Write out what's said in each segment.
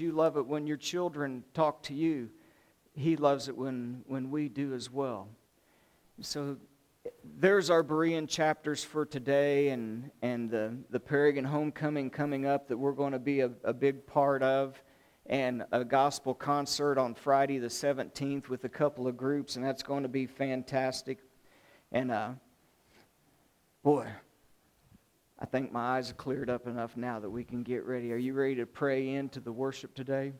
you love it when your children talk to you, He loves it when, when we do as well. So there's our Berean chapters for today and, and the, the Paragon Homecoming coming up that we're going to be a, a big part of, and a gospel concert on Friday the 17th with a couple of groups, and that's going to be fantastic. And uh, boy, I think my eyes are cleared up enough now that we can get ready. Are you ready to pray into the worship today?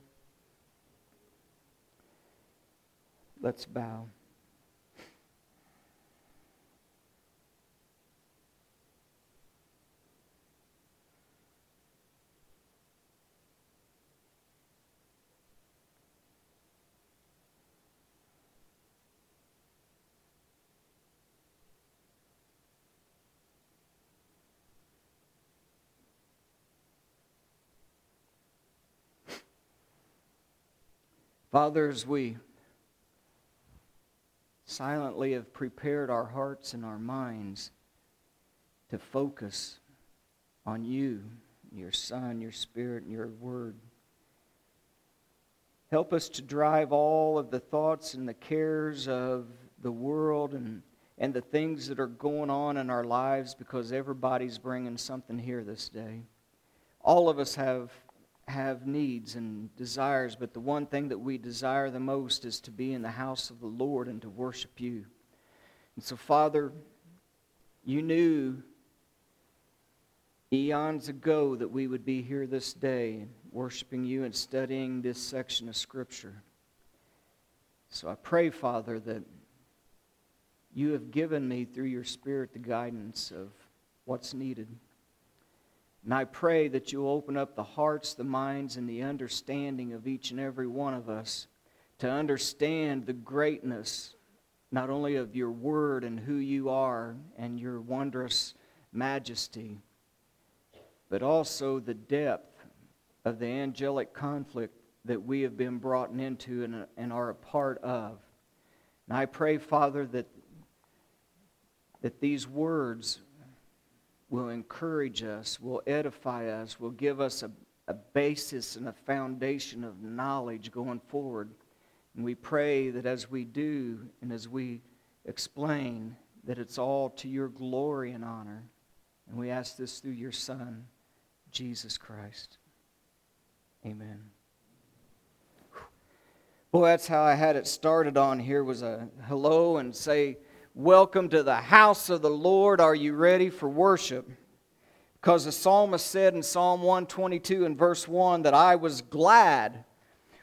Let's bow. Father, as we silently have prepared our hearts and our minds to focus on you, your Son, your Spirit, and your Word. Help us to drive all of the thoughts and the cares of the world and, and the things that are going on in our lives because everybody's bringing something here this day. All of us have have needs and desires, but the one thing that we desire the most is to be in the house of the Lord and to worship you. And so, Father, you knew eons ago that we would be here this day worshiping you and studying this section of Scripture. So I pray, Father, that you have given me through your Spirit the guidance of what's needed. And I pray that you'll open up the hearts, the minds, and the understanding of each and every one of us to understand the greatness, not only of your word and who you are and your wondrous majesty, but also the depth of the angelic conflict that we have been brought into and, and are a part of. And I pray, Father, that, that these words will encourage us, will edify us, will give us a, a basis and a foundation of knowledge going forward. And we pray that as we do and as we explain, that it's all to your glory and honor. And we ask this through your Son, Jesus Christ. Amen. Boy, that's how I had it started on here was a hello and say, Welcome to the house of the Lord. Are you ready for worship? Because the psalmist said in Psalm 122 and verse 1 that I was glad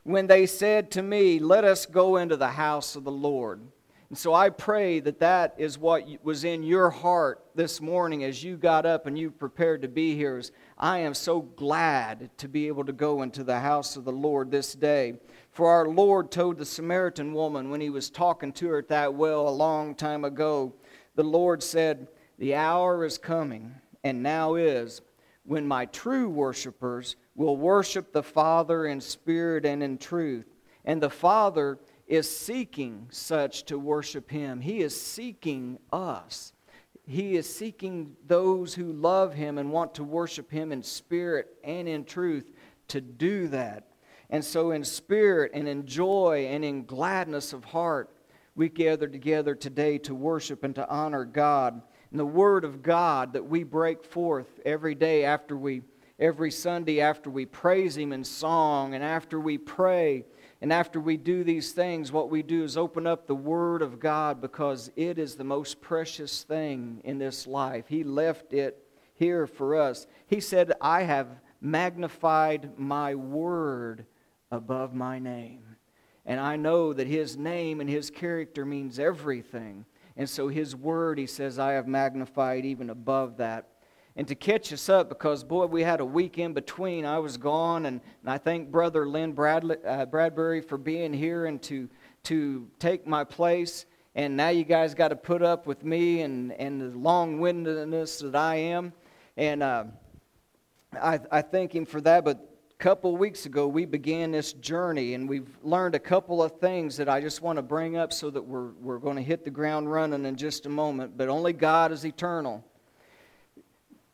when they said to me, Let us go into the house of the Lord. And so I pray that that is what was in your heart this morning as you got up and you prepared to be here. Is I am so glad to be able to go into the house of the Lord this day. For our Lord told the Samaritan woman when he was talking to her at that well a long time ago, the Lord said, The hour is coming, and now is, when my true worshipers will worship the Father in spirit and in truth. And the Father is seeking such to worship him. He is seeking us. He is seeking those who love him and want to worship him in spirit and in truth to do that. And so, in spirit and in joy and in gladness of heart, we gather together today to worship and to honor God. And the Word of God that we break forth every day after we, every Sunday after we praise Him in song and after we pray. And after we do these things, what we do is open up the Word of God because it is the most precious thing in this life. He left it here for us. He said, I have magnified my Word above my name. And I know that his name and his character means everything. And so his word, he says, I have magnified even above that. And to catch us up, because boy, we had a week in between. I was gone, and, and I thank Brother Lynn Bradley, uh, Bradbury for being here and to, to take my place. And now you guys got to put up with me and, and the long windedness that I am. And uh, I, I thank him for that. But couple weeks ago, we began this journey, and we've learned a couple of things that I just want to bring up so that we're, we're going to hit the ground running in just a moment. But only God is eternal.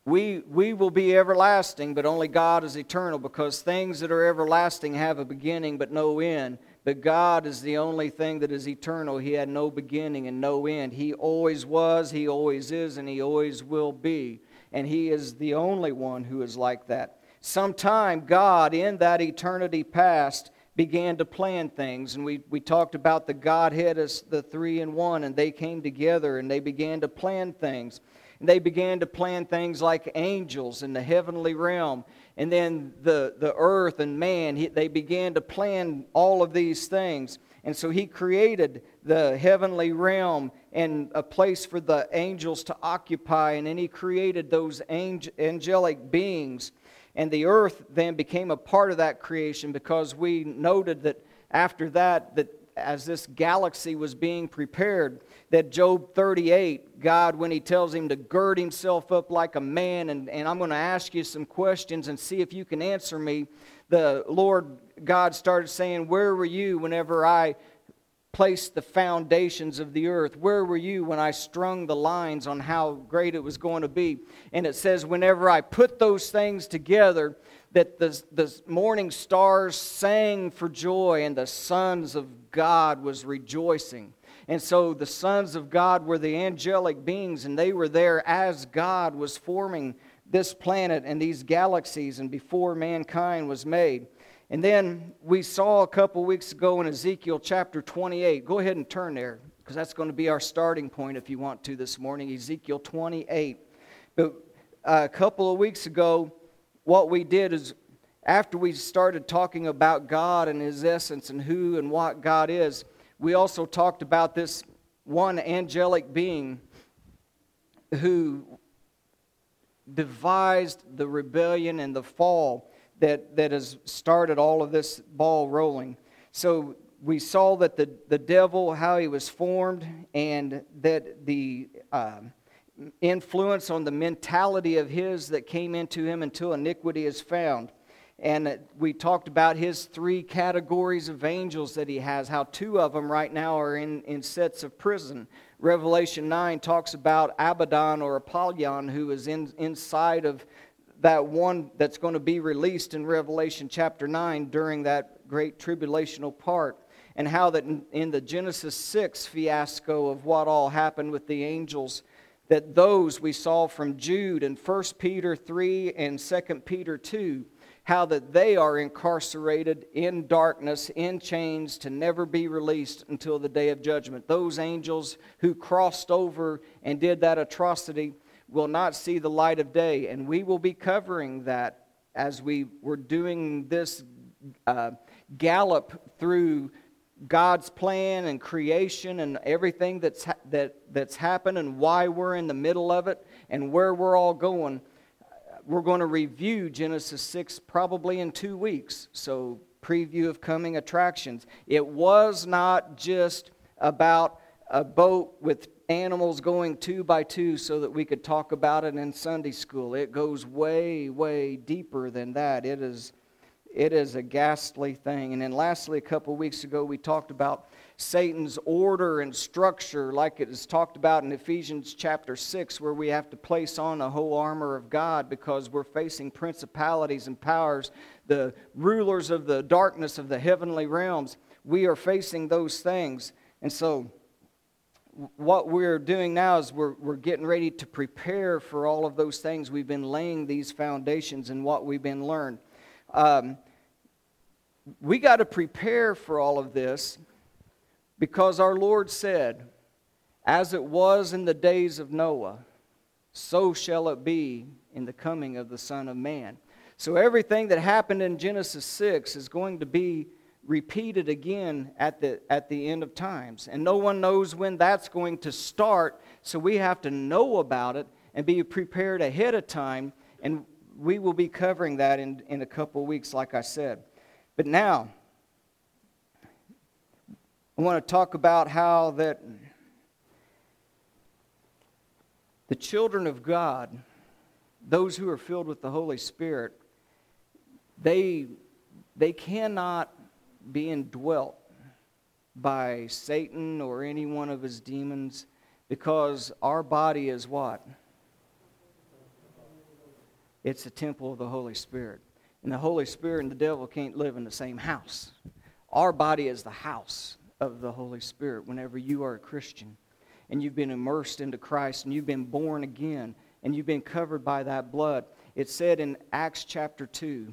we, we will be everlasting, but only God is eternal because things that are everlasting have a beginning but no end. But God is the only thing that is eternal. He had no beginning and no end. He always was, He always is, and He always will be. And He is the only one who is like that. Sometime God, in that eternity past, began to plan things. And we, we talked about the Godhead as the three in one, and they came together and they began to plan things. And they began to plan things like angels in the heavenly realm. And then the, the earth and man, he, they began to plan all of these things. And so he created the heavenly realm and a place for the angels to occupy. And then he created those angel, angelic beings. And the earth then became a part of that creation because we noted that after that, that as this galaxy was being prepared, that Job 38, God, when he tells him to gird himself up like a man, and, and I'm going to ask you some questions and see if you can answer me, the Lord God started saying, Where were you whenever I placed the foundations of the earth? Where were you when I strung the lines on how great it was going to be? And it says, Whenever I put those things together, that the, the morning stars sang for joy and the sons of God was rejoicing. And so the sons of God were the angelic beings, and they were there as God was forming this planet and these galaxies and before mankind was made. And then we saw a couple weeks ago in Ezekiel chapter 28. Go ahead and turn there because that's going to be our starting point if you want to this morning. Ezekiel 28. But uh, a couple of weeks ago, what we did is after we started talking about God and His essence and who and what God is, we also talked about this one angelic being who devised the rebellion and the fall that, that has started all of this ball rolling. So we saw that the, the devil, how he was formed, and that the. Uh, influence on the mentality of his that came into him until iniquity is found. And we talked about his three categories of angels that he has, how two of them right now are in, in sets of prison. Revelation 9 talks about Abaddon or Apollyon, who is in, inside of that one that's going to be released in Revelation chapter 9 during that great tribulational part. And how that in, the Genesis 6 fiasco of what all happened with the angels that those we saw from Jude and 1 Peter 3 and 2 Peter 2, how that they are incarcerated in darkness, in chains, to never be released until the day of judgment. Those angels who crossed over and did that atrocity will not see the light of day, and we will be covering that as we were doing this uh, gallop through God's plan and creation and everything that's, ha- that, that's happened and why we're in the middle of it and where we're all going, we're going to review Genesis 6 probably in two weeks. So, preview of coming attractions. It was not just about a boat with animals going two by two so that we could talk about it in Sunday school. It goes way, way deeper than that. It is it is a ghastly thing. And then, lastly, a couple weeks ago, we talked about Satan's order and structure, like it is talked about in Ephesians chapter 6, where we have to place on the whole armor of God because we're facing principalities and powers, the rulers of the darkness of the heavenly realms. We are facing those things. And so, what we're doing now is we're, we're getting ready to prepare for all of those things. We've been laying these foundations and what we've been learned. Um, we got to prepare for all of this because our Lord said, As it was in the days of Noah, so shall it be in the coming of the Son of Man. So everything that happened in Genesis 6 is going to be repeated again at the, at the end of times. And no one knows when that's going to start, so we have to know about it and be prepared ahead of time. And we will be covering that in, in a couple weeks, like I said. But now, I want to talk about how that the children of God, those who are filled with the Holy Spirit, they, they cannot be dwelt by Satan or any one of his demons because our body is what? It's the temple of the Holy Spirit. And the Holy Spirit and the devil can't live in the same house. Our body is the house of the Holy Spirit whenever you are a Christian and you've been immersed into Christ and you've been born again and you've been covered by that blood. It said in Acts chapter 2,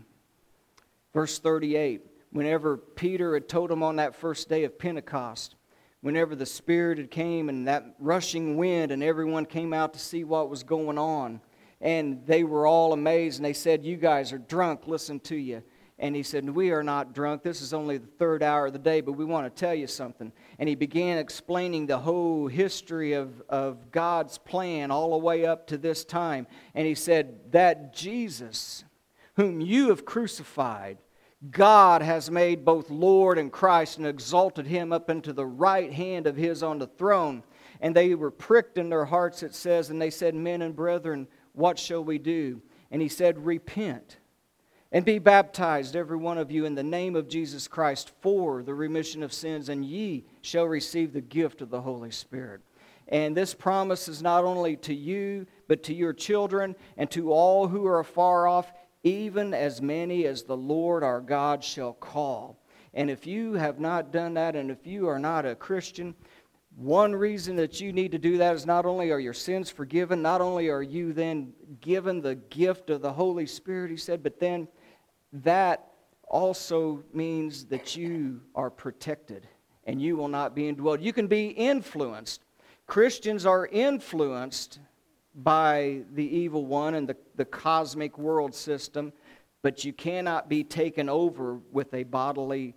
verse 38, whenever Peter had told him on that first day of Pentecost, whenever the Spirit had came and that rushing wind and everyone came out to see what was going on, and they were all amazed and they said, You guys are drunk, listen to you. And he said, We are not drunk. This is only the third hour of the day, but we want to tell you something. And he began explaining the whole history of, of God's plan all the way up to this time. And he said, That Jesus, whom you have crucified, God has made both Lord and Christ and exalted him up into the right hand of his on the throne. And they were pricked in their hearts, it says, and they said, Men and brethren, what shall we do? And he said, Repent and be baptized, every one of you, in the name of Jesus Christ for the remission of sins, and ye shall receive the gift of the Holy Spirit. And this promise is not only to you, but to your children and to all who are afar off, even as many as the Lord our God shall call. And if you have not done that, and if you are not a Christian, one reason that you need to do that is not only are your sins forgiven, not only are you then given the gift of the Holy Spirit, he said, but then that also means that you are protected and you will not be indwelled. You can be influenced. Christians are influenced by the evil one and the, the cosmic world system, but you cannot be taken over with a bodily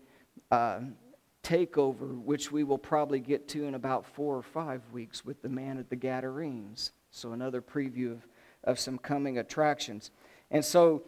uh, takeover, which we will probably get to in about four or five weeks with the man at the Gadarenes. So, another preview of, of some coming attractions. And so,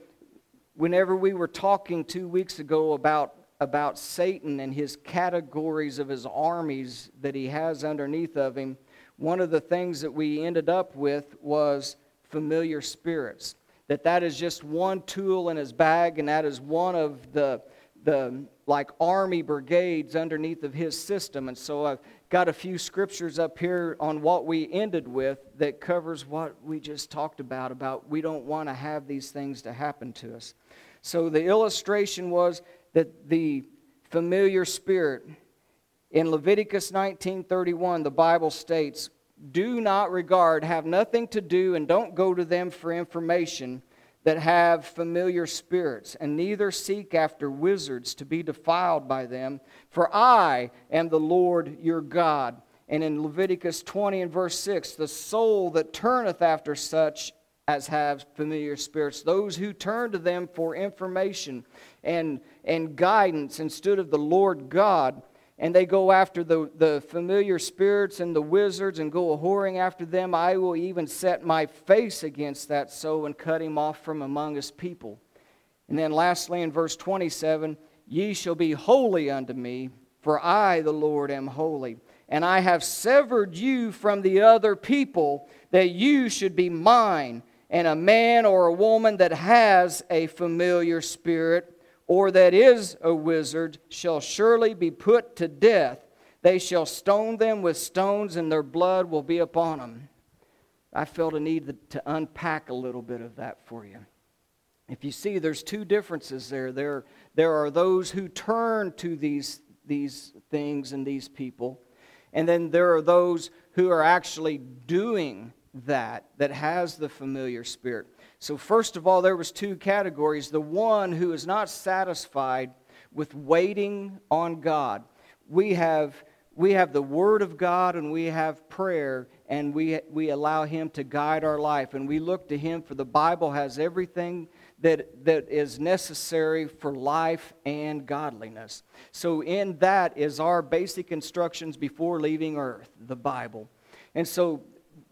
whenever we were talking two weeks ago about, about Satan and his categories of his armies that he has underneath of him, one of the things that we ended up with was familiar spirits. That that is just one tool in his bag, and that is one of the, the like army brigades underneath of his system. And so I've got a few scriptures up here on what we ended with that covers what we just talked about about we don't want to have these things to happen to us. So the illustration was that the familiar spirit in Leviticus 19:31 the Bible states, "Do not regard, have nothing to do and don't go to them for information." that have familiar spirits, and neither seek after wizards to be defiled by them, for I am the Lord your God. And in Leviticus 20 and verse 6, the soul that turneth after such as have familiar spirits, those who turn to them for information and, and guidance instead of the Lord God, and they go after the, the familiar spirits and the wizards and go a whoring after them, I will even set my face against that soul and cut him off from among his people. And then lastly, in verse 27, ye shall be holy unto me, for I, the Lord, am holy. And I have severed you from the other people, that you should be mine and a man or a woman that has a familiar spirit or that is a wizard shall surely be put to death. They shall stone them with stones, and their blood will be upon them. I felt a need to unpack a little bit of that for you. If you see, there's two differences there. There, there are those who turn to these, these things and these people, and then there are those who are actually doing that, that has the familiar spirit. So first of all, there was two categories. The one who is not satisfied with waiting on God. We have we have the word of God and we have prayer and we we allow him to guide our life and we look to him for the Bible has everything that that is necessary for life and godliness. So in that is our basic instructions before leaving earth, the Bible. And so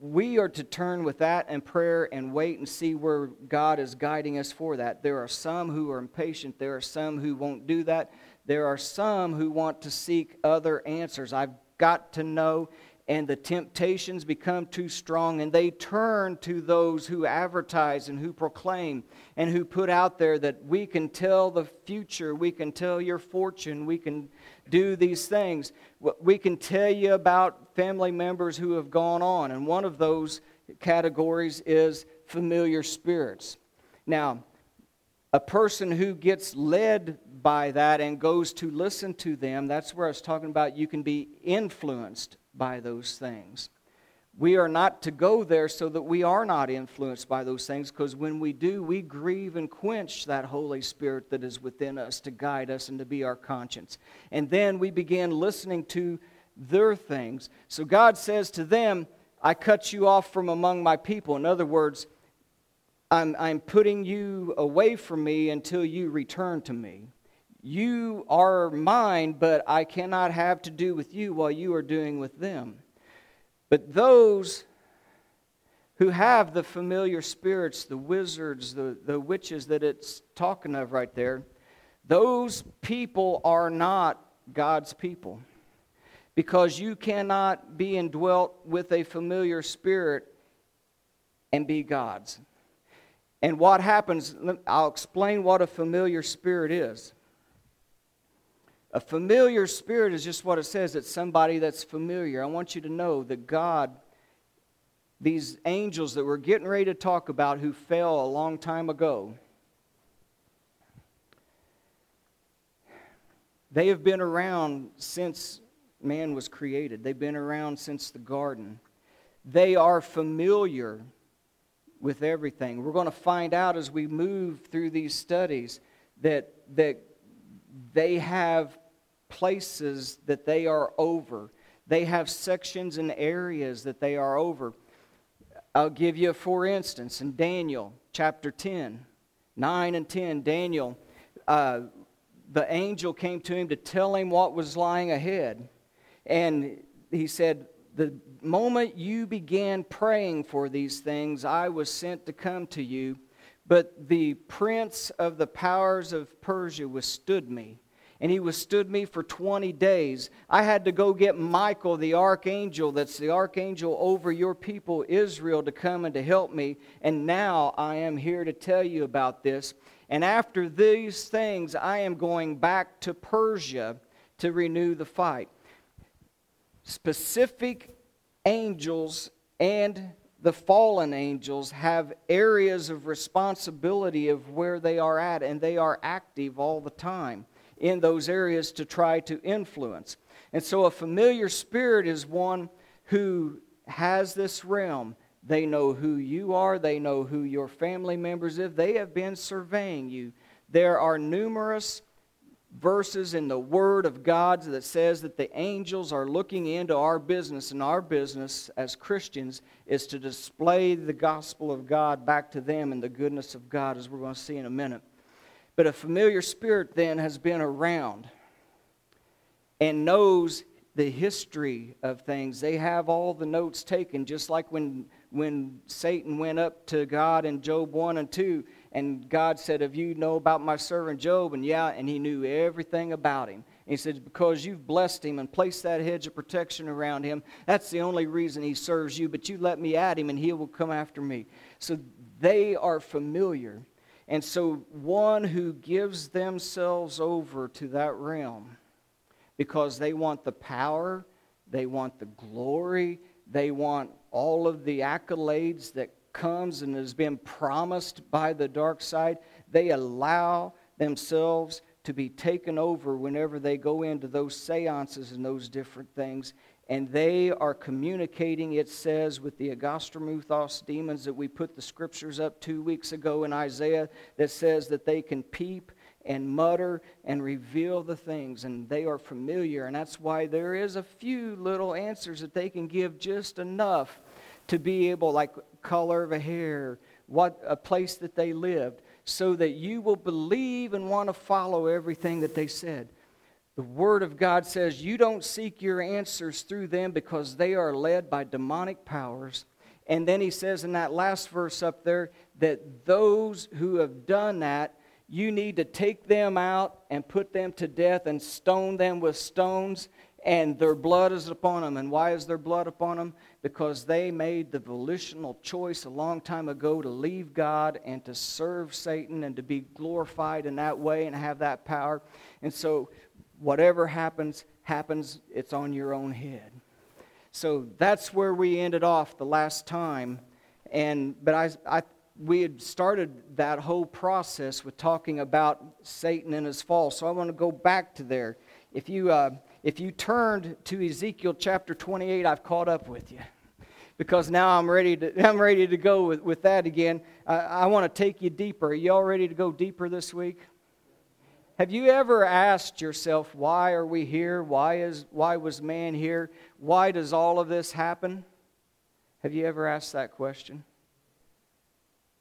we are to turn with that and prayer and wait and see where God is guiding us for that. There are some who are impatient. There are some who won't do that. There are some who want to seek other answers. I've got to know, and the temptations become too strong, and they turn to those who advertise and who proclaim and who put out there that we can tell the future, we can tell your fortune, we can do these things. We can tell you about family members who have gone on, and one of those categories is familiar spirits. Now, a person who gets led by that and goes to listen to them, that's where I was talking about you can be influenced by those things. We are not to go there so that we are not influenced by those things, because when we do, we grieve and quench that Holy Spirit that is within us to guide us and to be our conscience. And then we begin listening to their things. So God says to them, I cut you off from among my people. In other words, I'm, I'm putting you away from me until you return to me. You are mine, but I cannot have to do with you while you are doing with them. But those who have the familiar spirits, the wizards, the, the witches that it's talking of right there, those people are not God's people. Because you cannot be indwelt with a familiar spirit and be God's. And what happens, I'll explain what a familiar spirit is. A familiar spirit is just what it says it's somebody that's familiar. I want you to know that God, these angels that we're getting ready to talk about who fell a long time ago, they have been around since man was created, they've been around since the garden. They are familiar with everything. We're going to find out as we move through these studies that, that they have places that they are over. They have sections and areas that they are over. I'll give you, for instance, in Daniel chapter 10, 9 and 10, Daniel, uh, the angel came to him to tell him what was lying ahead. And he said, The moment you began praying for these things, I was sent to come to you. But the prince of the powers of Persia withstood me and he withstood me for 20 days. I had to go get Michael, the archangel, that's the archangel over your people, Israel, to come and to help me. And now I am here to tell you about this. And after these things, I am going back to Persia to renew the fight. Specific angels and the fallen angels have areas of responsibility of where they are at, and they are active all the time in those areas to try to influence. And so a familiar spirit is one who has this realm. They know who you are, they know who your family members is. They have been surveying you. There are numerous verses in the Word of God that says that the angels are looking into our business, and our business as Christians is to display the gospel of God back to them and the goodness of God, as we're going to see in a minute. But a familiar spirit then has been around and knows the history of things. They have all the notes taken, just like when, when Satan went up to God in Job 1 and 2, and God said, Have you know about my servant Job? And yeah, and he knew everything about him. And he said, Because you've blessed him and placed that hedge of protection around him, that's the only reason he serves you. But you let me at him, and he will come after me. So they are familiar. And so, one who gives themselves over to that realm because they want the power, they want the glory, they want all of the accolades that comes and has been promised by the dark side, they allow themselves to be taken over whenever they go into those seances and those different things and they are communicating, it says, with the Agastromuthos demons that we put the scriptures up two weeks ago in Isaiah that says that they can peep and mutter and reveal the things, and they are familiar. And that's why there is a few little answers that they can give just enough to be able, like color of a hair, what a place that they lived, so that you will believe and want to follow everything that they said. The Word of God says you don't seek your answers through them because they are led by demonic powers. And then he says in that last verse up there that those who have done that, you need to take them out and put them to death and stone them with stones, and their blood is upon them. And why is their blood upon them? Because they made the volitional choice a long time ago to leave God and to serve Satan and to be glorified in that way and have that power. And so whatever happens, happens, it's on your own head. So that's where we ended off the last time. And, but I, I we had started that whole process with talking about Satan and his fall. So I want to go back to there. If you, uh, if you turned to Ezekiel chapter 28, I've caught up with you because now I'm ready to, I'm ready to go with, with that again. I, I want to take you deeper. Are you all ready to go deeper this week? Have you ever asked yourself, why are we here? Why, is, why was man here? Why does all of this happen? Have you ever asked that question?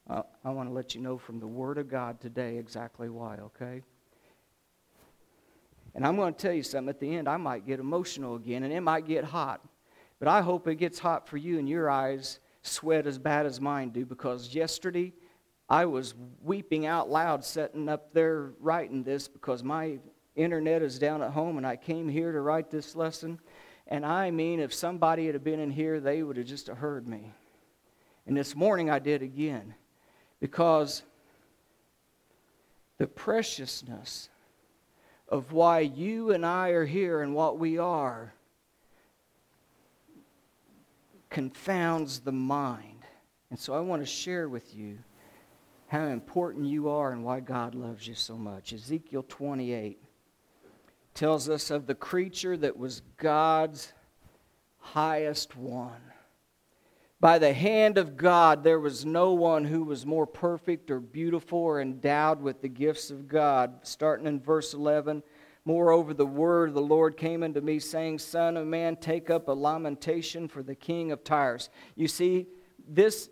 I want to let you know from the Word of God today exactly why, okay? And I'm going to tell you something. At the end, I might get emotional again, and it might get hot. But I hope it gets hot for you and your eyes sweat as bad as mine do because yesterday I was weeping out loud sitting up there writing this because my internet is down at home and I came here to write this lesson. And I mean, if somebody had been in here, they would have just heard me. And this morning I did again because the preciousness of why you and I are here and what we are confounds the mind. And so I want to share with you how important you are and why God loves you so much. Ezekiel 28 tells us of the creature that was God's highest one. By the hand of God, there was no one who was more perfect or beautiful or endowed with the gifts of God. Starting in verse 11, Moreover, the word of the Lord came unto me, saying, Son of man, take up a lamentation for the king of Tyre. You see, this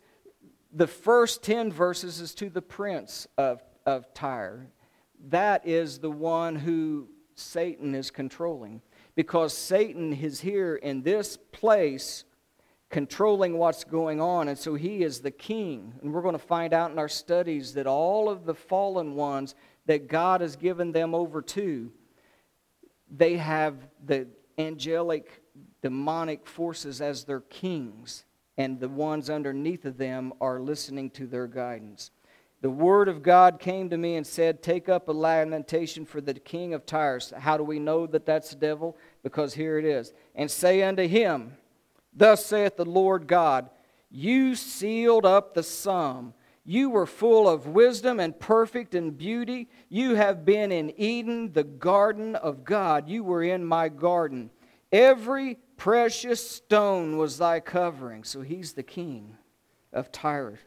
the first 10 verses is to the prince of, of Tyre. That is the one who Satan is controlling. Because Satan is here in this place controlling what's going on, and so he is the king. And we're going to find out in our studies that all of the fallen ones that God has given them over to they have the angelic demonic forces as their kings, and the ones underneath of them are listening to their guidance. The word of God came to me and said, Take up a lamentation for the king of Tyre. How do we know that that's the devil? Because here it is. And say unto him, Thus saith the Lord God, You sealed up the sum you were full of wisdom and perfect in beauty. You have been in Eden, the garden of God. You were in my garden. Every precious stone was thy covering. So he's the king of Tyre.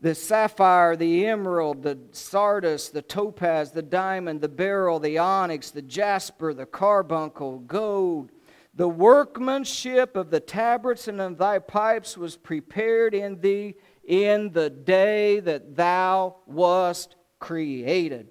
The sapphire, the emerald, the sardis, the topaz, the diamond, the beryl, the onyx, the jasper, the carbuncle, gold. The workmanship of the tabrets and of thy pipes was prepared in thee in the day that thou wast created.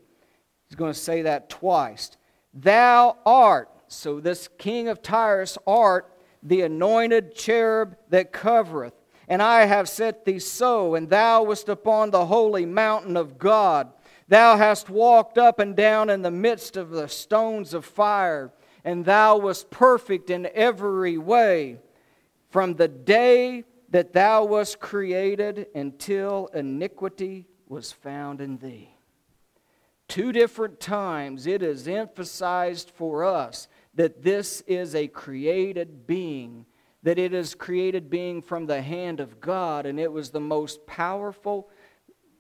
He's going to say that twice. Thou art, so this king of Tyrus art the anointed cherub that covereth. And I have set thee so, and thou wast upon the holy mountain of God. Thou hast walked up and down in the midst of the stones of fire, and thou wast perfect in every way. From the day that thou wast created until iniquity was found in thee. Two different times it is emphasized for us that this is a created being, that it is created being from the hand of God, and it was the most powerful,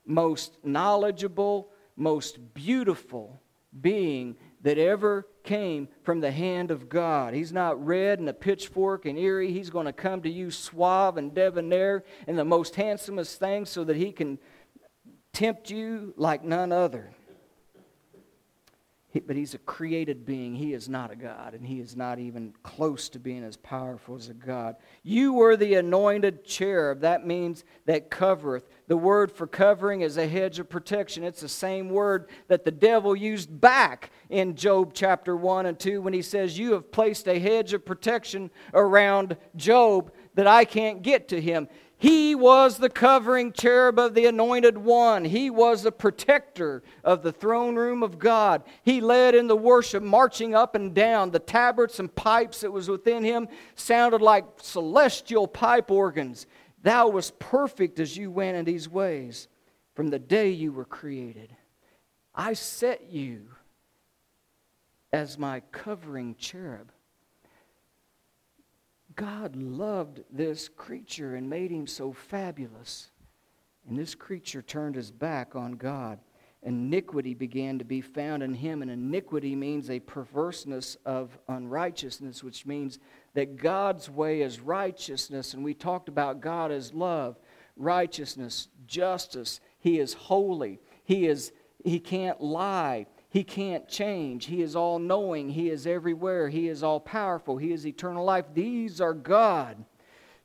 most knowledgeable, most beautiful being that ever came from the hand of God. He's not red and a pitchfork and eerie. He's going to come to you suave and debonair and the most handsomest thing so that he can tempt you like none other. But he's a created being. He is not a God, and he is not even close to being as powerful as a God. You were the anointed cherub. That means that covereth. The word for covering is a hedge of protection. It's the same word that the devil used back in Job chapter 1 and 2 when he says, You have placed a hedge of protection around Job that I can't get to him. He was the covering cherub of the anointed one. He was the protector of the throne room of God. He led in the worship, marching up and down. The tabrets and pipes that was within him sounded like celestial pipe organs. Thou was perfect as you went in these ways from the day you were created. I set you as my covering cherub. God loved this creature and made him so fabulous. And this creature turned his back on God. Iniquity began to be found in him, and iniquity means a perverseness of unrighteousness, which means that God's way is righteousness. And we talked about God as love, righteousness, justice. He is holy. He is he can't lie. He can't change. He is all knowing. He is everywhere. He is all powerful. He is eternal life. These are God.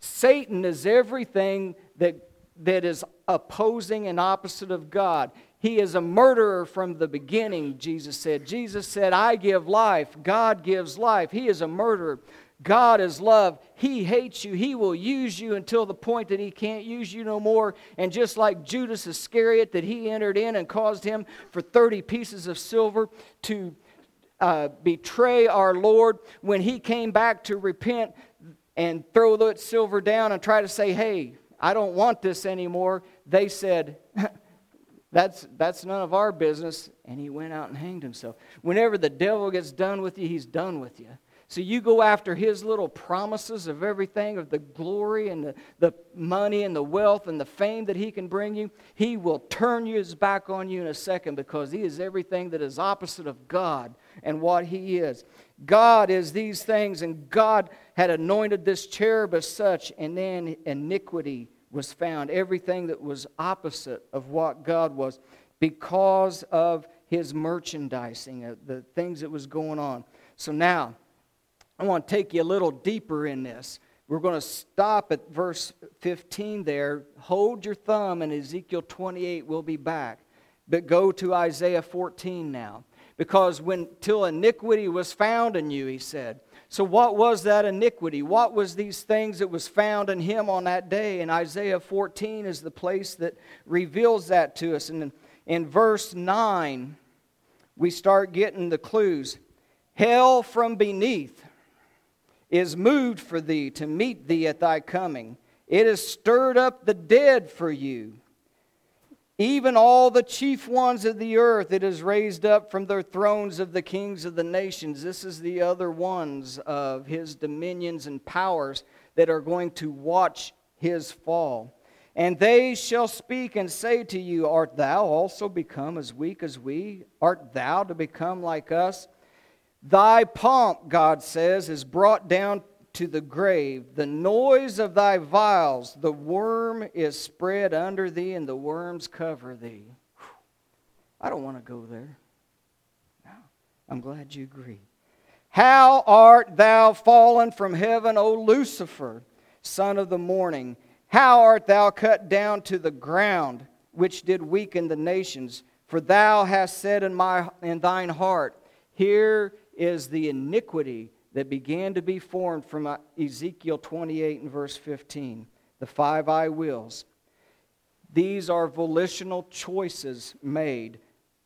Satan is everything that, that is opposing and opposite of God. He is a murderer from the beginning, Jesus said. Jesus said, I give life. God gives life. He is a murderer. God is love. He hates you. He will use you until the point that he can't use you no more. And just like Judas Iscariot, that he entered in and caused him for 30 pieces of silver to uh, betray our Lord, when he came back to repent and throw that silver down and try to say, hey, I don't want this anymore, they said, that's, that's none of our business. And he went out and hanged himself. Whenever the devil gets done with you, he's done with you. So you go after his little promises of everything, of the glory and the, the money and the wealth and the fame that he can bring you. He will turn his back on you in a second because he is everything that is opposite of God and what he is. God is these things, and God had anointed this cherub as such, and then iniquity was found. Everything that was opposite of what God was because of his merchandising, uh, the things that was going on. So now, I want to take you a little deeper in this. We're going to stop at verse 15 there. Hold your thumb, and Ezekiel 28 will be back. But go to Isaiah 14 now. Because when till iniquity was found in you, he said. So what was that iniquity? What was these things that was found in him on that day? And Isaiah 14 is the place that reveals that to us. And in, in verse 9, we start getting the clues. Hell from beneath is moved for thee to meet thee at thy coming. It has stirred up the dead for you. Even all the chief ones of the earth it has raised up from their thrones of the kings of the nations. This is the other ones of his dominions and powers that are going to watch his fall. And they shall speak and say to you, Art thou also become as weak as we? Art thou to become like us? Thy pomp, God says, is brought down to the grave. The noise of thy viols, the worm is spread under thee, and the worms cover thee. I don't want to go there. No, I'm glad you agree. How art thou fallen from heaven, O Lucifer, son of the morning? How art thou cut down to the ground, which did weaken the nations? For thou hast said in, my, in thine heart, Here is the iniquity that began to be formed from uh, Ezekiel 28 and verse 15. The five I wills. These are volitional choices made.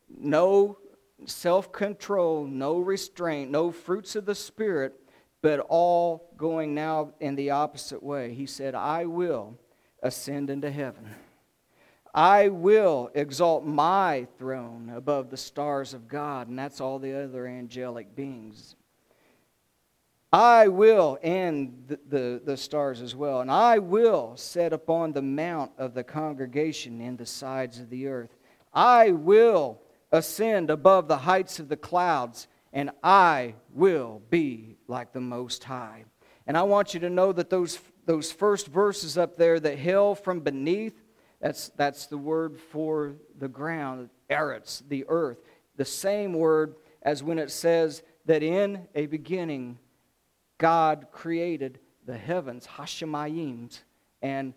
No self control, no restraint, no fruits of the Spirit, but all going now in the opposite way. He said, I will ascend into heaven. I will exalt my throne above the stars of God, and that's all the other angelic beings. I will, and the, the, the, stars as well, and I will set upon the mount of the congregation in the sides of the earth. I will ascend above the heights of the clouds, and I will be like the Most High. And I want you to know that those, those first verses up there that hail from beneath, that's, that's the word for the ground, eretz, the earth. The same word as when it says that in a beginning God created the heavens, Hashemayim, and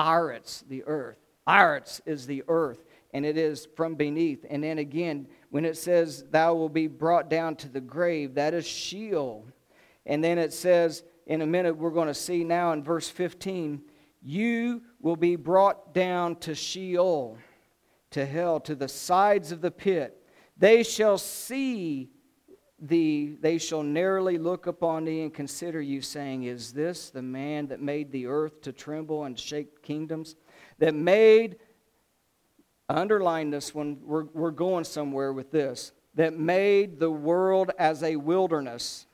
Haaretz, the earth. Aretz is the earth, and it is from beneath. And then again, when it says, Thou will be brought down to the grave, that is Sheol. And then it says, in a minute, we're going to see now in verse 15, you will be brought down to Sheol, to hell, to the sides of the pit. They shall see thee, they shall narrowly look upon thee and consider you, saying, Is this the man that made the earth to tremble and shake kingdoms? That made, underline this one, we're, we're going somewhere with this, that made the world as a wilderness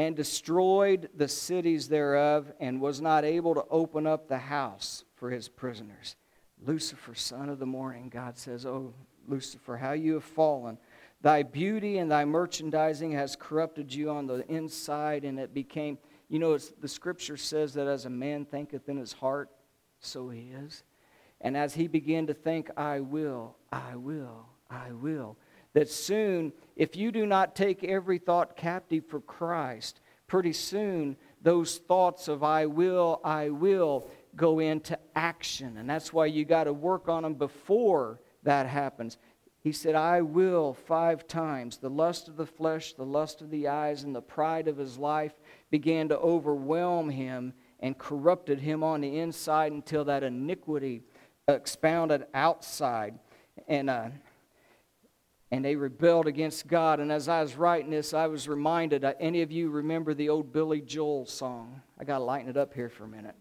and destroyed the cities thereof, and was not able to open up the house for his prisoners. Lucifer, son of the morning, God says, Oh, Lucifer, how you have fallen. Thy beauty and thy merchandising has corrupted you on the inside, and it became, you know, the scripture says that as a man thinketh in his heart, so he is. And as he began to think, I will, I will, I will, that soon, if you do not take every thought captive for Christ, pretty soon those thoughts of I will, I will go into action. And that's why you got to work on them before that happens. He said, I will five times. The lust of the flesh, the lust of the eyes, and the pride of his life began to overwhelm him and corrupted him on the inside until that iniquity expounded outside. And, uh, and they rebelled against God. And as I was writing this, I was reminded uh, any of you remember the old Billy Joel song? I got to lighten it up here for a minute.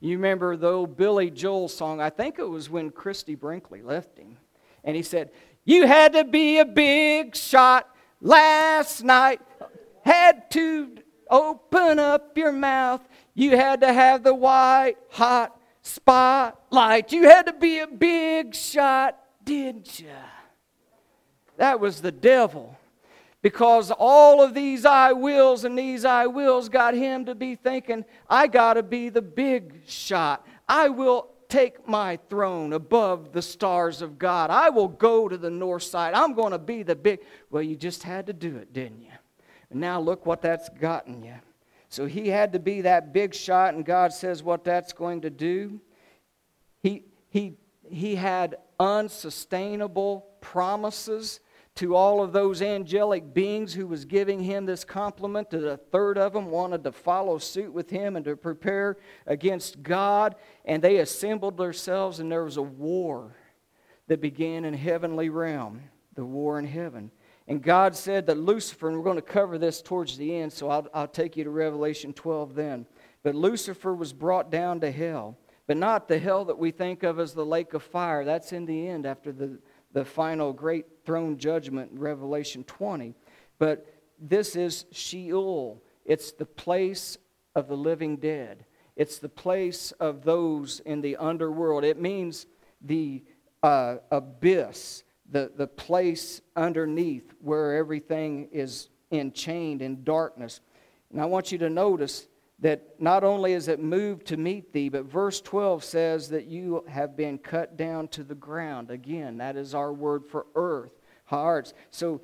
You remember the old Billy Joel song? I think it was when Christie Brinkley left him. And he said, You had to be a big shot last night, had to open up your mouth. You had to have the white hot spotlight. You had to be a big shot, didn't you? That was the devil because all of these I wills and these I wills got him to be thinking, I got to be the big shot. I will take my throne above the stars of God. I will go to the north side. I'm going to be the big. Well, you just had to do it, didn't you? And now look what that's gotten you. So he had to be that big shot, and God says what that's going to do. He, he, he had unsustainable promises to all of those angelic beings who was giving him this compliment that a third of them wanted to follow suit with him and to prepare against god and they assembled themselves and there was a war that began in heavenly realm the war in heaven. And god said that lucifer and we're going to cover this towards the end so i'll, I'll take you to revelation 12 then. But lucifer was brought down to hell but not the hell that we think of as the lake of fire. That's in the end after the the final great throne judgment in Revelation 20. But this is Sheol. It's the place of the living dead. It's the place of those in the underworld. It means the uh, abyss, the, the place underneath where everything is enchained in darkness. And I want you to notice that not only is it moved to meet thee, but verse 12 says that you have been cut down to the ground. Again, that is our word for earth, hearts. So,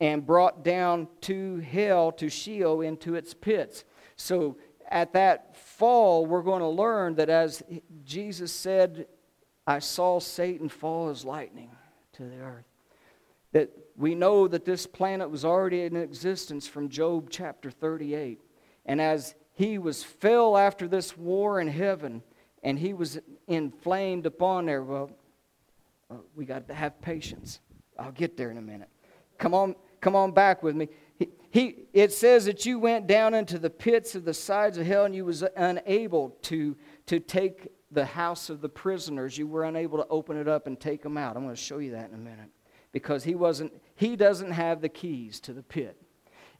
and brought down to hell, to Sheol, into its pits. So, at that fall, we're going to learn that as Jesus said, I saw Satan fall as lightning to the earth. That we know that this planet was already in existence from Job chapter 38. And as he was fell after this war in heaven and he was inflamed upon there. Well, uh, we got to have patience. I'll get there in a minute. Come on, come on back with me. He, he, it says that you went down into the pits of the sides of hell and you was unable to, to take the house of the prisoners. You were unable to open it up and take them out. I'm going to show you that in a minute. Because he wasn't, he doesn't have the keys to the pit.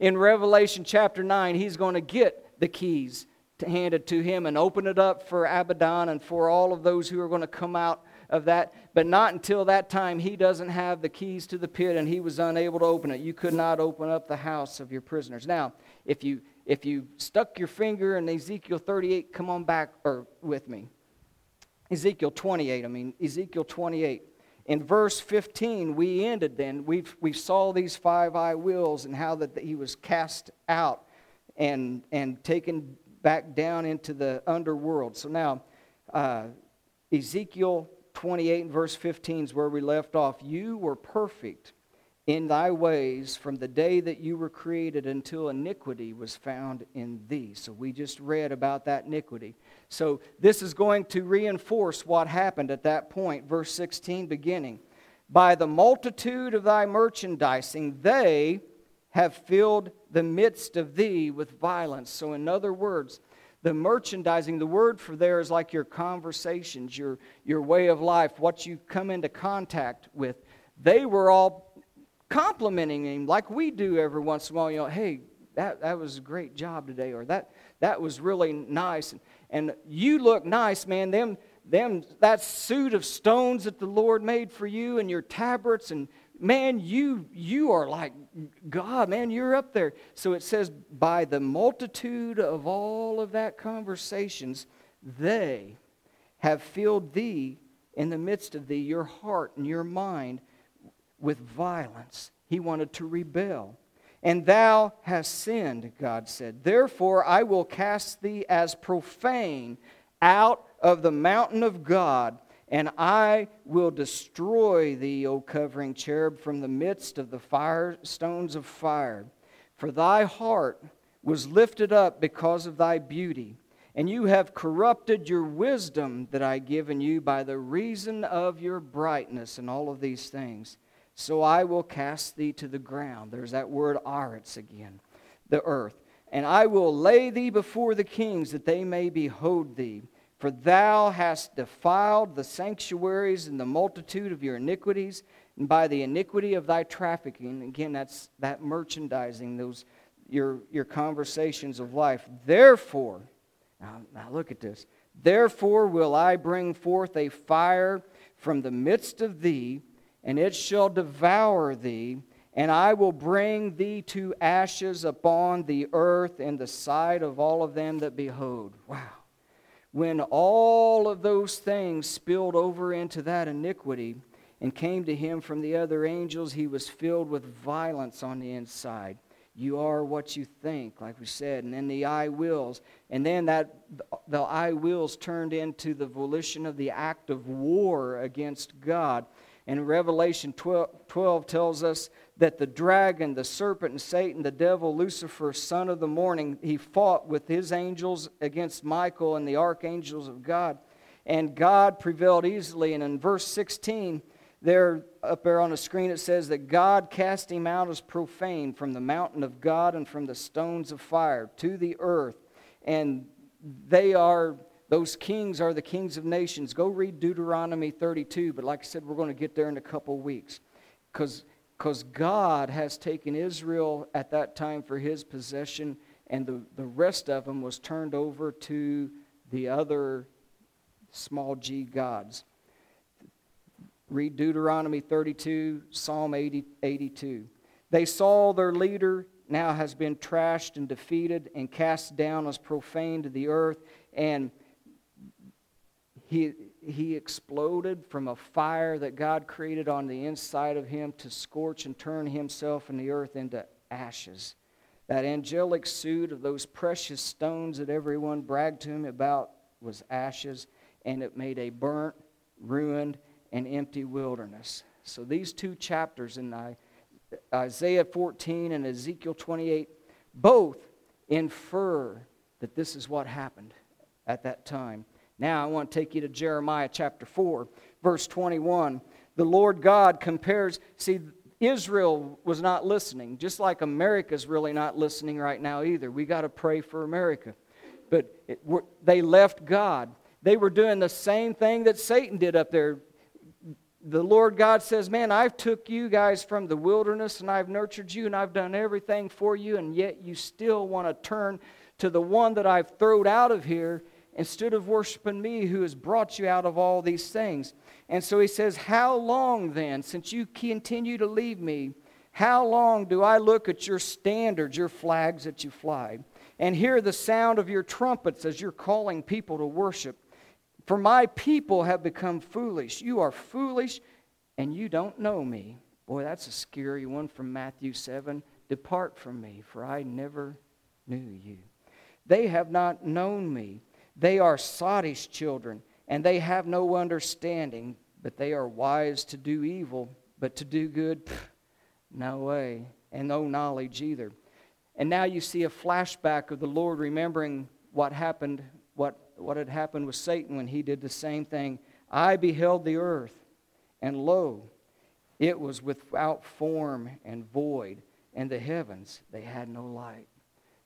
In Revelation chapter 9, he's going to get the keys to hand it to him and open it up for Abaddon and for all of those who are going to come out of that. But not until that time, he doesn't have the keys to the pit and he was unable to open it. You could not open up the house of your prisoners. Now, if you if you stuck your finger in Ezekiel 38, come on back or with me. Ezekiel 28, I mean, Ezekiel 28. In verse 15, we ended then. We've, we saw these five I wills and how that he was cast out and, and taken back down into the underworld. So now, uh, Ezekiel 28 and verse 15 is where we left off. You were perfect in thy ways from the day that you were created until iniquity was found in thee. So we just read about that iniquity. So this is going to reinforce what happened at that point. Verse 16 beginning. By the multitude of thy merchandising, they have filled the midst of thee with violence. So, in other words, the merchandising, the word for there is like your conversations, your, your way of life, what you come into contact with. They were all complimenting him like we do every once in a while. You know, hey, that, that was a great job today, or that, that was really nice. And, and you look nice, man. Them, them that suit of stones that the Lord made for you and your tabrets and man you you are like God man you're up there. So it says by the multitude of all of that conversations they have filled thee in the midst of thee your heart and your mind with violence. He wanted to rebel. And thou hast sinned God said. Therefore I will cast thee as profane out of the mountain of God, and I will destroy thee, O covering cherub, from the midst of the fire stones of fire. For thy heart was lifted up because of thy beauty, and you have corrupted your wisdom that I given you by the reason of your brightness and all of these things. So I will cast thee to the ground. There's that word aretz again, the earth. And I will lay thee before the kings that they may behold thee. For thou hast defiled the sanctuaries in the multitude of your iniquities, and by the iniquity of thy trafficking. Again, that's that merchandising, those your, your conversations of life. Therefore, now, now look at this. Therefore will I bring forth a fire from the midst of thee, and it shall devour thee, and I will bring thee to ashes upon the earth in the sight of all of them that behold. Wow when all of those things spilled over into that iniquity and came to him from the other angels, he was filled with violence on the inside. You are what you think, like we said, and then the I wills. And then that the I wills turned into the volition of the act of war against God. And Revelation 12, 12 tells us that the dragon, the serpent, and Satan, the devil, Lucifer, son of the morning, he fought with his angels against Michael and the archangels of God. And God prevailed easily. And in verse 16, there up there on the screen, it says that God cast him out as profane from the mountain of God and from the stones of fire to the earth. And they are those kings are the kings of nations. Go read Deuteronomy 32, but like I said, we're going to get there in a couple weeks. Because God has taken Israel at that time for his possession, and the, the rest of them was turned over to the other small g gods. Read Deuteronomy 32, Psalm 80, 82. They saw their leader now has been trashed and defeated and cast down as profane to the earth, and he, he exploded from a fire that God created on the inside of him to scorch and turn himself and the earth into ashes. That angelic suit of those precious stones that everyone bragged to him about was ashes, and it made a burnt, ruined, and empty wilderness. So these two chapters in Isaiah 14 and Ezekiel 28 both infer that this is what happened at that time. Now I want to take you to Jeremiah chapter 4, verse 21. The Lord God compares, see, Israel was not listening, just like America's really not listening right now either. We got to pray for America. But it, they left God. They were doing the same thing that Satan did up there. The Lord God says, Man, I've took you guys from the wilderness and I've nurtured you and I've done everything for you, and yet you still want to turn to the one that I've thrown out of here instead of worshiping me who has brought you out of all these things. And so he says, How long then, since you continue to leave me, how long do I look at your standards, your flags that you fly, and hear the sound of your trumpets as you're calling people to worship? For my people have become foolish. You are foolish and you don't know me. Boy, that's a scary one from Matthew 7. Depart from me, for I never knew you. They have not known me they are sottish children, and they have no understanding, but they are wise to do evil, but to do good, pff, no way, and no knowledge either. And now you see a flashback of the Lord remembering what happened, what, what had happened with Satan when he did the same thing. I beheld the earth, and lo, it was without form and void, and the heavens, they had no light.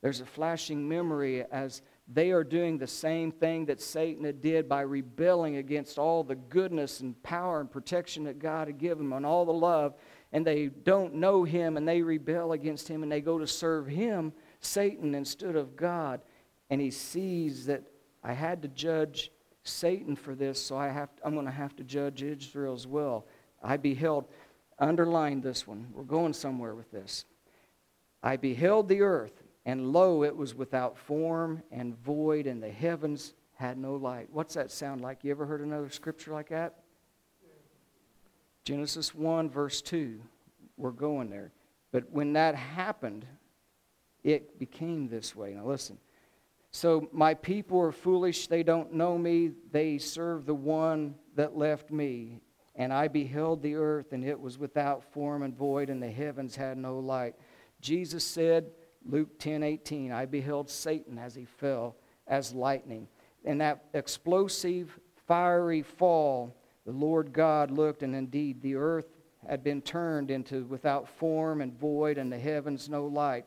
There's a flashing memory as they are doing the same thing that Satan did by rebelling against all the goodness and power and protection that God had given them and all the love, and they don't know him and they rebel against him and they go to serve him, Satan, instead of God. And he sees that I had to judge Satan for this, so I have, I'm going to have to judge Israel as well. I beheld, underline this one. We're going somewhere with this. I beheld the earth, and lo, it was without form and void, and the heavens had no light. What's that sound like? You ever heard another scripture like that? Genesis 1, verse 2. We're going there. But when that happened, it became this way. Now listen. So my people are foolish. They don't know me. They serve the one that left me. And I beheld the earth, and it was without form and void, and the heavens had no light. Jesus said, Luke 10 18, I beheld Satan as he fell as lightning. In that explosive, fiery fall, the Lord God looked, and indeed the earth had been turned into without form and void, and the heavens no light.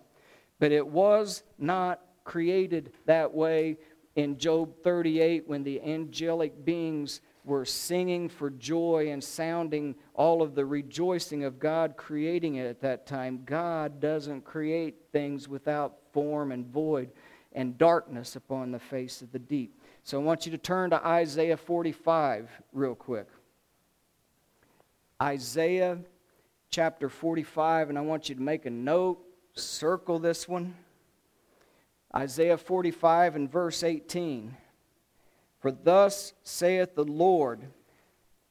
But it was not created that way in Job 38 when the angelic beings were singing for joy and sounding all of the rejoicing of God creating it at that time. God doesn't create things without form and void and darkness upon the face of the deep. So I want you to turn to Isaiah 45 real quick. Isaiah chapter 45, and I want you to make a note, circle this one. Isaiah 45 and verse 18. For thus saith the Lord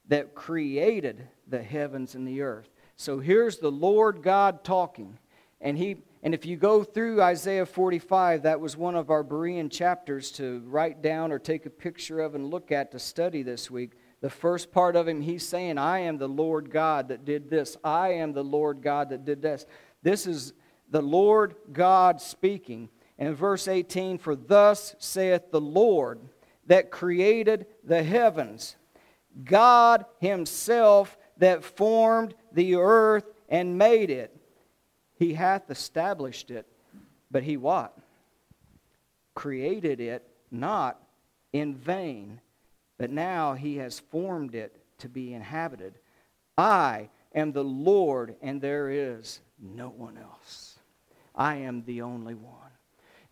that created the heavens and the earth. So here's the Lord God talking. And he and if you go through Isaiah 45, that was one of our Berean chapters to write down or take a picture of and look at to study this week. The first part of him, he's saying, I am the Lord God that did this. I am the Lord God that did this. This is the Lord God speaking. And verse 18, for thus saith the Lord that created the heavens, God Himself that formed the earth and made it. He hath established it, but He what? Created it not in vain, but now He has formed it to be inhabited. I am the Lord, and there is no one else. I am the only one.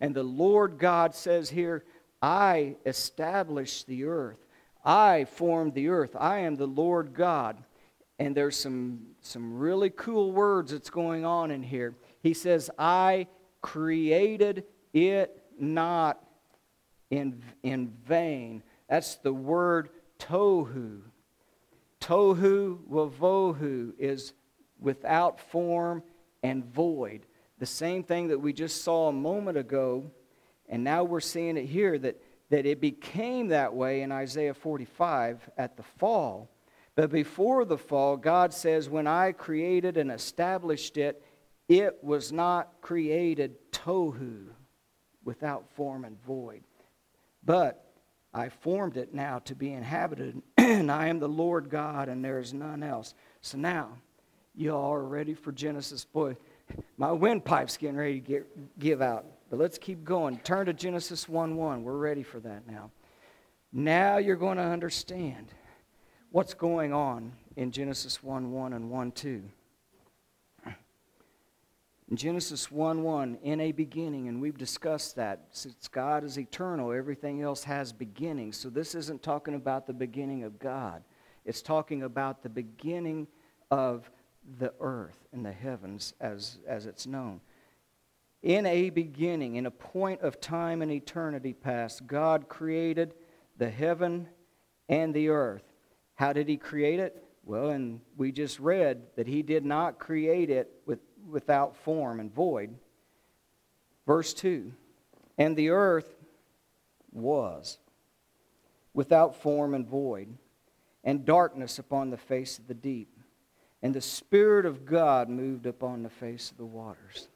And the Lord God says here, I established the earth. I formed the earth. I am the Lord God. And there's some, some really cool words that's going on in here. He says, I created it not in, in vain. That's the word tohu. Tohu wavohu is without form and void. The same thing that we just saw a moment ago, and now we're seeing it here that, that it became that way in Isaiah 45 at the fall. But before the fall, God says, When I created and established it, it was not created tohu, without form and void. But I formed it now to be inhabited, and I am the Lord God, and there is none else. So now, you all are ready for Genesis. Boy, my windpipe's getting ready to get, give out. But let's keep going. Turn to Genesis 1 1. We're ready for that now. Now you're going to understand what's going on in Genesis 1 1 and 1 2. In Genesis 1 1, in a beginning, and we've discussed that. Since God is eternal, everything else has beginnings. So this isn't talking about the beginning of God, it's talking about the beginning of the earth and the heavens as, as it's known. In a beginning, in a point of time and eternity past, God created the heaven and the earth. How did He create it? Well, and we just read that He did not create it with, without form and void. Verse 2 And the earth was without form and void, and darkness upon the face of the deep and the Spirit of God moved upon the face of the waters.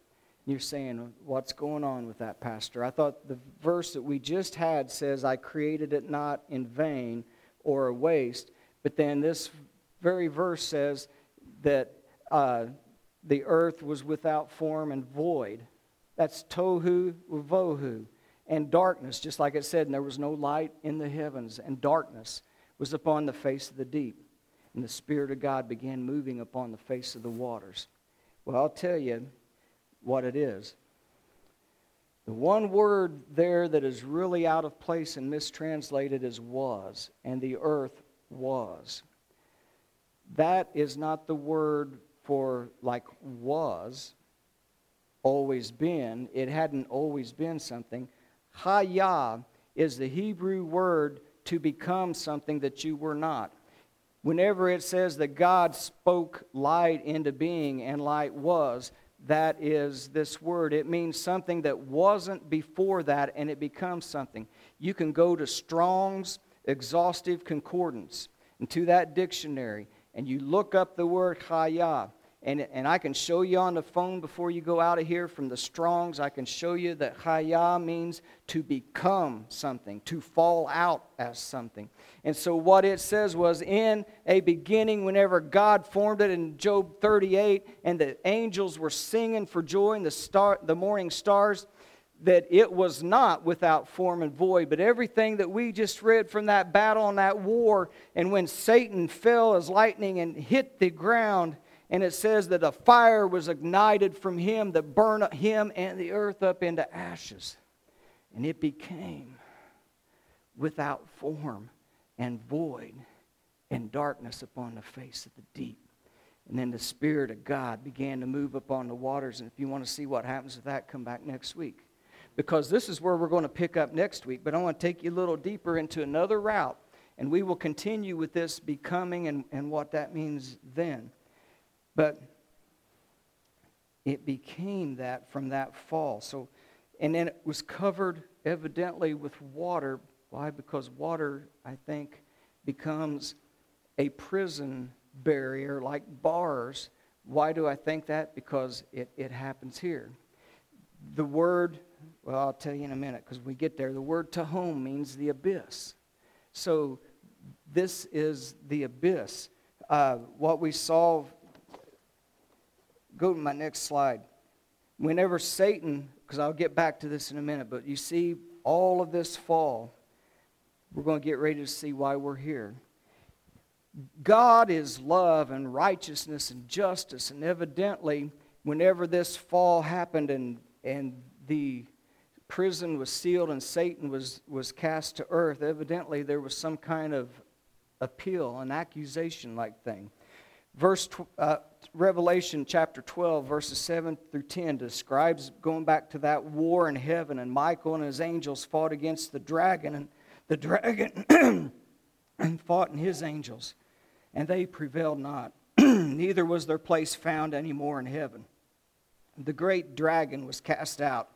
You're saying, what's going on with that, Pastor? I thought the verse that we just had says, I created it not in vain or a waste. But then this very verse says that uh, the earth was without form and void. That's tohu vohu. And darkness, just like it said, and there was no light in the heavens, and darkness was upon the face of the deep and the Spirit of God began moving upon the face of the waters. Well, I'll tell you what it is. The one word there that is really out of place and mistranslated is was, and the earth was. That is not the word for like was, always been. It hadn't always been something. Hayah is the Hebrew word to become something that you were not. Whenever it says that God spoke light into being and light was, that is this word. It means something that wasn't before that and it becomes something. You can go to Strong's exhaustive concordance and to that dictionary and you look up the word chaya. And, and I can show you on the phone before you go out of here from the Strongs. I can show you that chaya means to become something, to fall out as something. And so, what it says was in a beginning, whenever God formed it in Job 38, and the angels were singing for joy, and the, star, the morning stars, that it was not without form and void. But everything that we just read from that battle and that war, and when Satan fell as lightning and hit the ground, and it says that a fire was ignited from him that burned him and the earth up into ashes. And it became without form and void and darkness upon the face of the deep. And then the Spirit of God began to move upon the waters. And if you want to see what happens with that, come back next week. Because this is where we're going to pick up next week. But I want to take you a little deeper into another route. And we will continue with this becoming and, and what that means then. But it became that from that fall. So, and then it was covered evidently with water. Why? Because water, I think, becomes a prison barrier like bars. Why do I think that? Because it, it happens here. The word, well, I'll tell you in a minute because we get there. The word Tehom means the abyss. So this is the abyss. Uh, what we saw Go to my next slide. Whenever Satan, because I'll get back to this in a minute, but you see all of this fall, we're going to get ready to see why we're here. God is love and righteousness and justice, and evidently, whenever this fall happened and, and the prison was sealed and Satan was, was cast to earth, evidently there was some kind of appeal, an accusation like thing. Verse uh, Revelation chapter 12, verses 7 through 10 describes going back to that war in heaven, and Michael and his angels fought against the dragon, and the dragon and fought in his angels, and they prevailed not. Neither was their place found any more in heaven. The great dragon was cast out,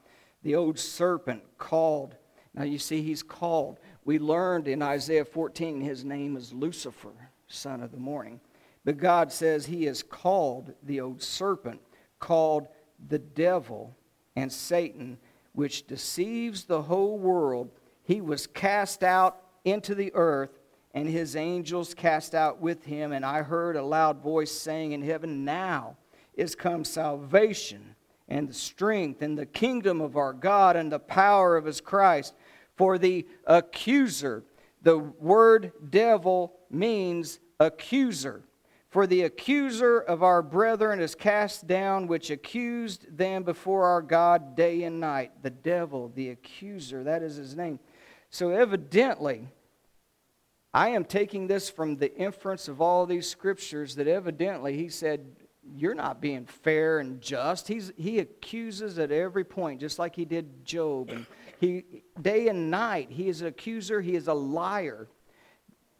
the old serpent called. Now you see, he's called. We learned in Isaiah 14 his name is Lucifer, son of the morning. But God says he is called the old serpent, called the devil and Satan, which deceives the whole world. He was cast out into the earth, and his angels cast out with him. And I heard a loud voice saying in heaven, Now is come salvation and the strength and the kingdom of our God and the power of his Christ. For the accuser, the word devil means accuser. For the accuser of our brethren is cast down, which accused them before our God day and night. The devil, the accuser, that is his name. So evidently, I am taking this from the inference of all these scriptures that evidently he said, You're not being fair and just. He's, he accuses at every point, just like he did Job. And he, day and night, he is an accuser, he is a liar,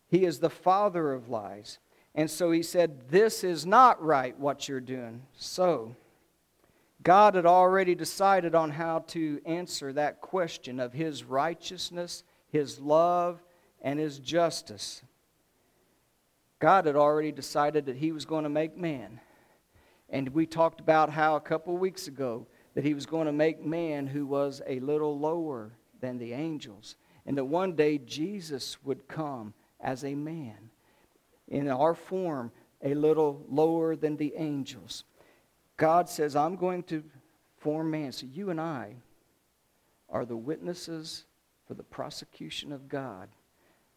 he is the father of lies. And so he said, This is not right what you're doing. So, God had already decided on how to answer that question of his righteousness, his love, and his justice. God had already decided that he was going to make man. And we talked about how a couple weeks ago that he was going to make man who was a little lower than the angels. And that one day Jesus would come as a man in our form a little lower than the angels. God says, I'm going to form man. So you and I are the witnesses for the prosecution of God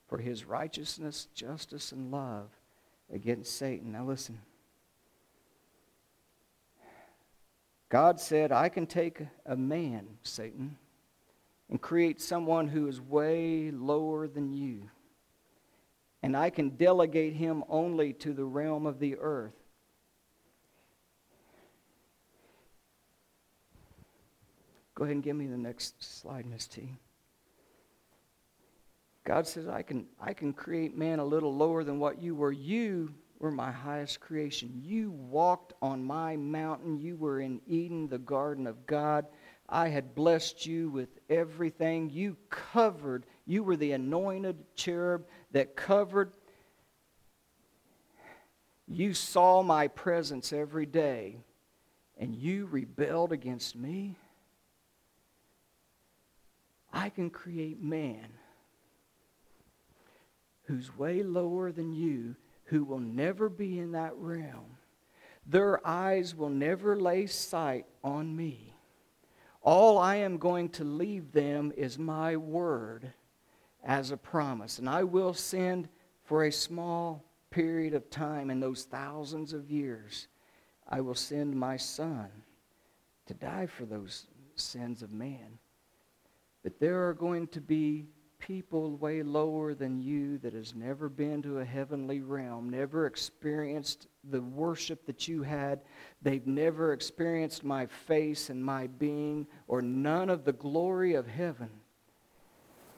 for his righteousness, justice, and love against Satan. Now listen. God said, I can take a man, Satan, and create someone who is way lower than you. And I can delegate him only to the realm of the earth. Go ahead and give me the next slide, Miss T. God says, I can, I can create man a little lower than what you were. You were my highest creation. You walked on my mountain. You were in Eden, the garden of God. I had blessed you with everything. You covered, you were the anointed cherub that covered. You saw my presence every day, and you rebelled against me. I can create man who's way lower than you, who will never be in that realm. Their eyes will never lay sight on me. All I am going to leave them is my word as a promise. And I will send for a small period of time in those thousands of years, I will send my son to die for those sins of man. But there are going to be people way lower than you that has never been to a heavenly realm, never experienced the worship that you had. They've never experienced my face and my being or none of the glory of heaven.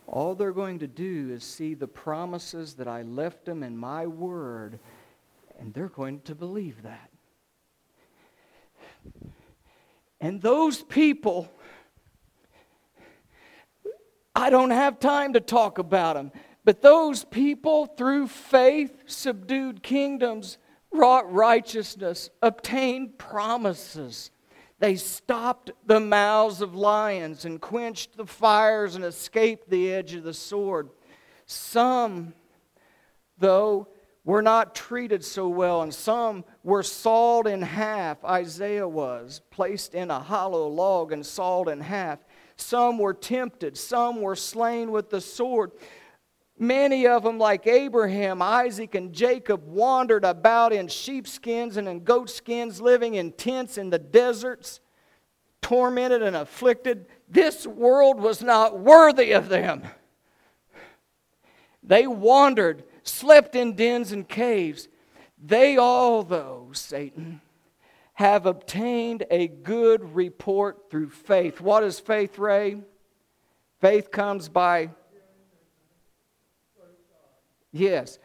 All they're going to do is see the promises that I left them in my word, and they're going to believe that. And those people I don't have time to talk about them. But those people, through faith, subdued kingdoms, wrought righteousness, obtained promises. They stopped the mouths of lions and quenched the fires and escaped the edge of the sword. Some, though, were not treated so well, and some were sawed in half. Isaiah was placed in a hollow log and sawed in half. Some were tempted, some were slain with the sword. Many of them, like Abraham, Isaac, and Jacob, wandered about in sheepskins and in goatskins, living in tents in the deserts, tormented and afflicted. This world was not worthy of them. They wandered, slept in dens and caves. They all, though, Satan, have obtained a good report through faith. What is faith, Ray? Faith comes by. Yes,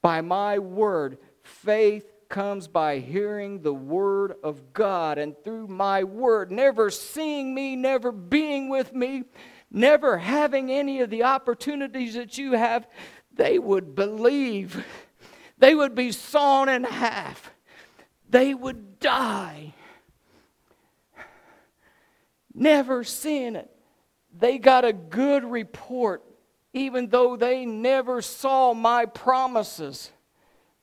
by my word. Faith comes by hearing the word of God and through my word, never seeing me, never being with me, never having any of the opportunities that you have, they would believe. They would be sawn in half they would die. Never seeing it. They got a good report, even though they never saw my promises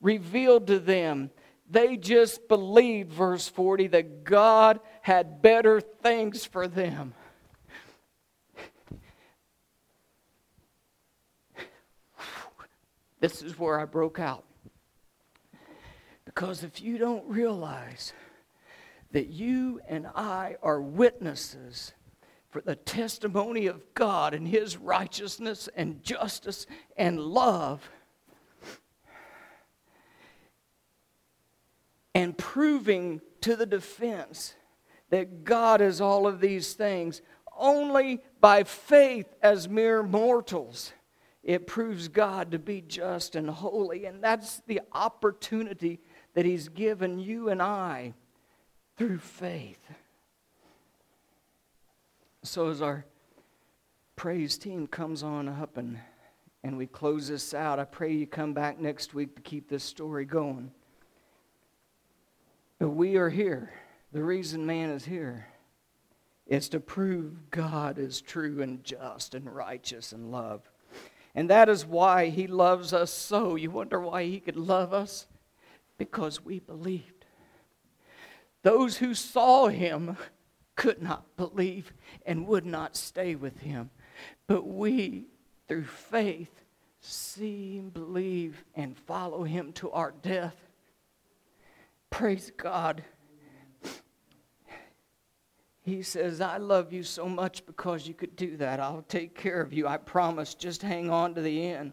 revealed to them. They just believed, verse 40, that God had better things for them. This is where I broke out. Because if you don't realize that you and I are witnesses for the testimony of God and His righteousness and justice and love, and proving to the defense that God is all of these things, only by faith as mere mortals it proves God to be just and holy. And that's the opportunity that He's given you and I through faith. So, as our praise team comes on up and, and we close this out, I pray you come back next week to keep this story going. But we are here. The reason man is here is to prove God is true and just and righteous and love. And that is why he loves us so. You wonder why he could love us? because we believed. Those who saw him could not believe and would not stay with him. But we, through faith, see, believe, and follow him to our death. Praise God. He says, I love you so much because you could do that. I'll take care of you. I promise. Just hang on to the end.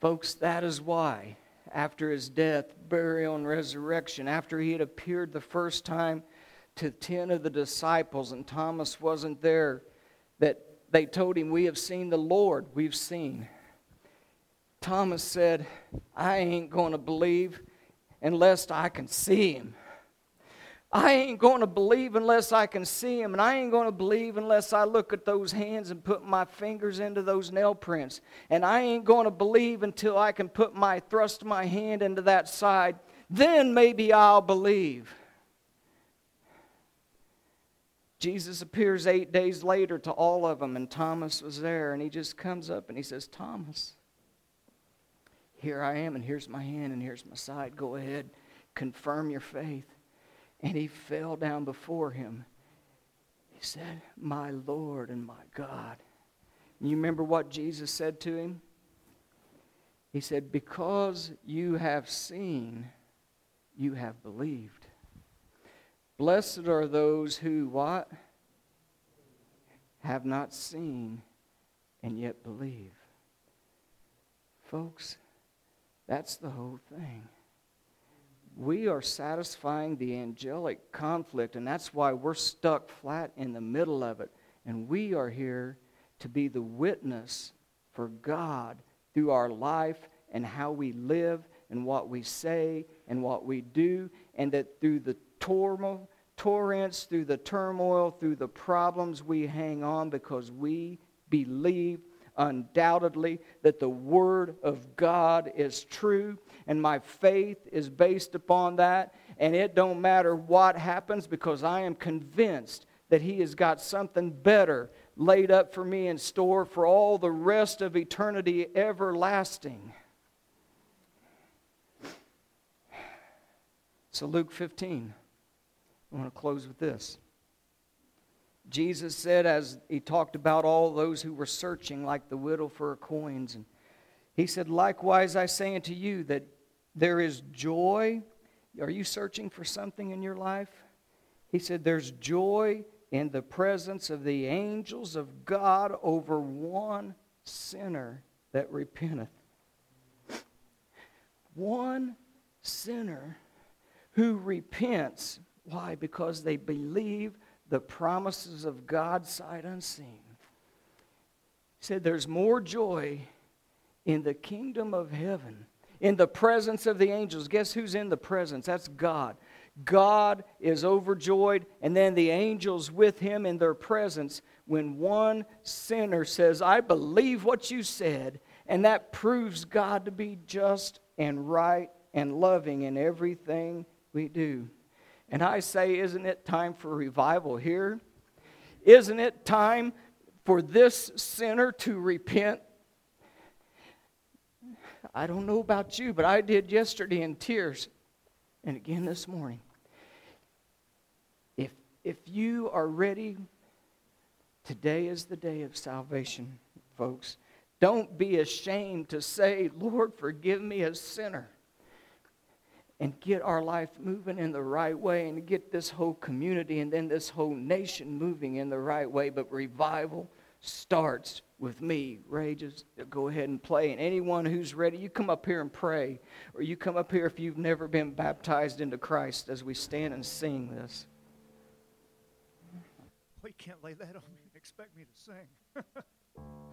Folks, that is why, after his death, burial, and resurrection, after he had appeared the first time to 10 of the disciples and Thomas wasn't there, that they told him, We have seen the Lord. We've seen. Thomas said, I ain't going to believe unless I can see him. I ain't going to believe unless I can see him, and I ain't going to believe unless I look at those hands and put my fingers into those nail prints. And I ain't going to believe until I can put my thrust my hand into that side. Then maybe I'll believe. Jesus appears eight days later to all of them, and Thomas was there, and he just comes up and he says, Thomas, here I am, and here's my hand, and here's my side. Go ahead, confirm your faith. And he fell down before him. He said, My Lord and my God. And you remember what Jesus said to him? He said, Because you have seen, you have believed. Blessed are those who what? Have not seen and yet believe. Folks, that's the whole thing. We are satisfying the angelic conflict, and that's why we're stuck flat in the middle of it. And we are here to be the witness for God through our life and how we live and what we say and what we do, and that through the turmoil, torrents, through the turmoil, through the problems, we hang on because we believe undoubtedly that the Word of God is true, and my faith is based upon that. And it don't matter what happens because I am convinced that He has got something better laid up for me in store for all the rest of eternity everlasting. So, Luke 15. I want to close with this. Jesus said, as he talked about all those who were searching, like the widow for her coins, and he said, Likewise, I say unto you that there is joy. Are you searching for something in your life? He said, There's joy in the presence of the angels of God over one sinner that repenteth. One sinner who repents why? Because they believe the promises of God sight unseen. He said, There's more joy in the kingdom of heaven, in the presence of the angels. Guess who's in the presence? That's God. God is overjoyed, and then the angels with him in their presence when one sinner says, I believe what you said, and that proves God to be just and right and loving in everything we do. And I say, isn't it time for revival here? Isn't it time for this sinner to repent? I don't know about you, but I did yesterday in tears and again this morning. If, if you are ready, today is the day of salvation, folks. Don't be ashamed to say, Lord, forgive me a sinner and get our life moving in the right way and get this whole community and then this whole nation moving in the right way. But revival starts with me. Just go ahead and play. And anyone who's ready, you come up here and pray. Or you come up here if you've never been baptized into Christ as we stand and sing this. Well, you can't lay that on me and expect me to sing.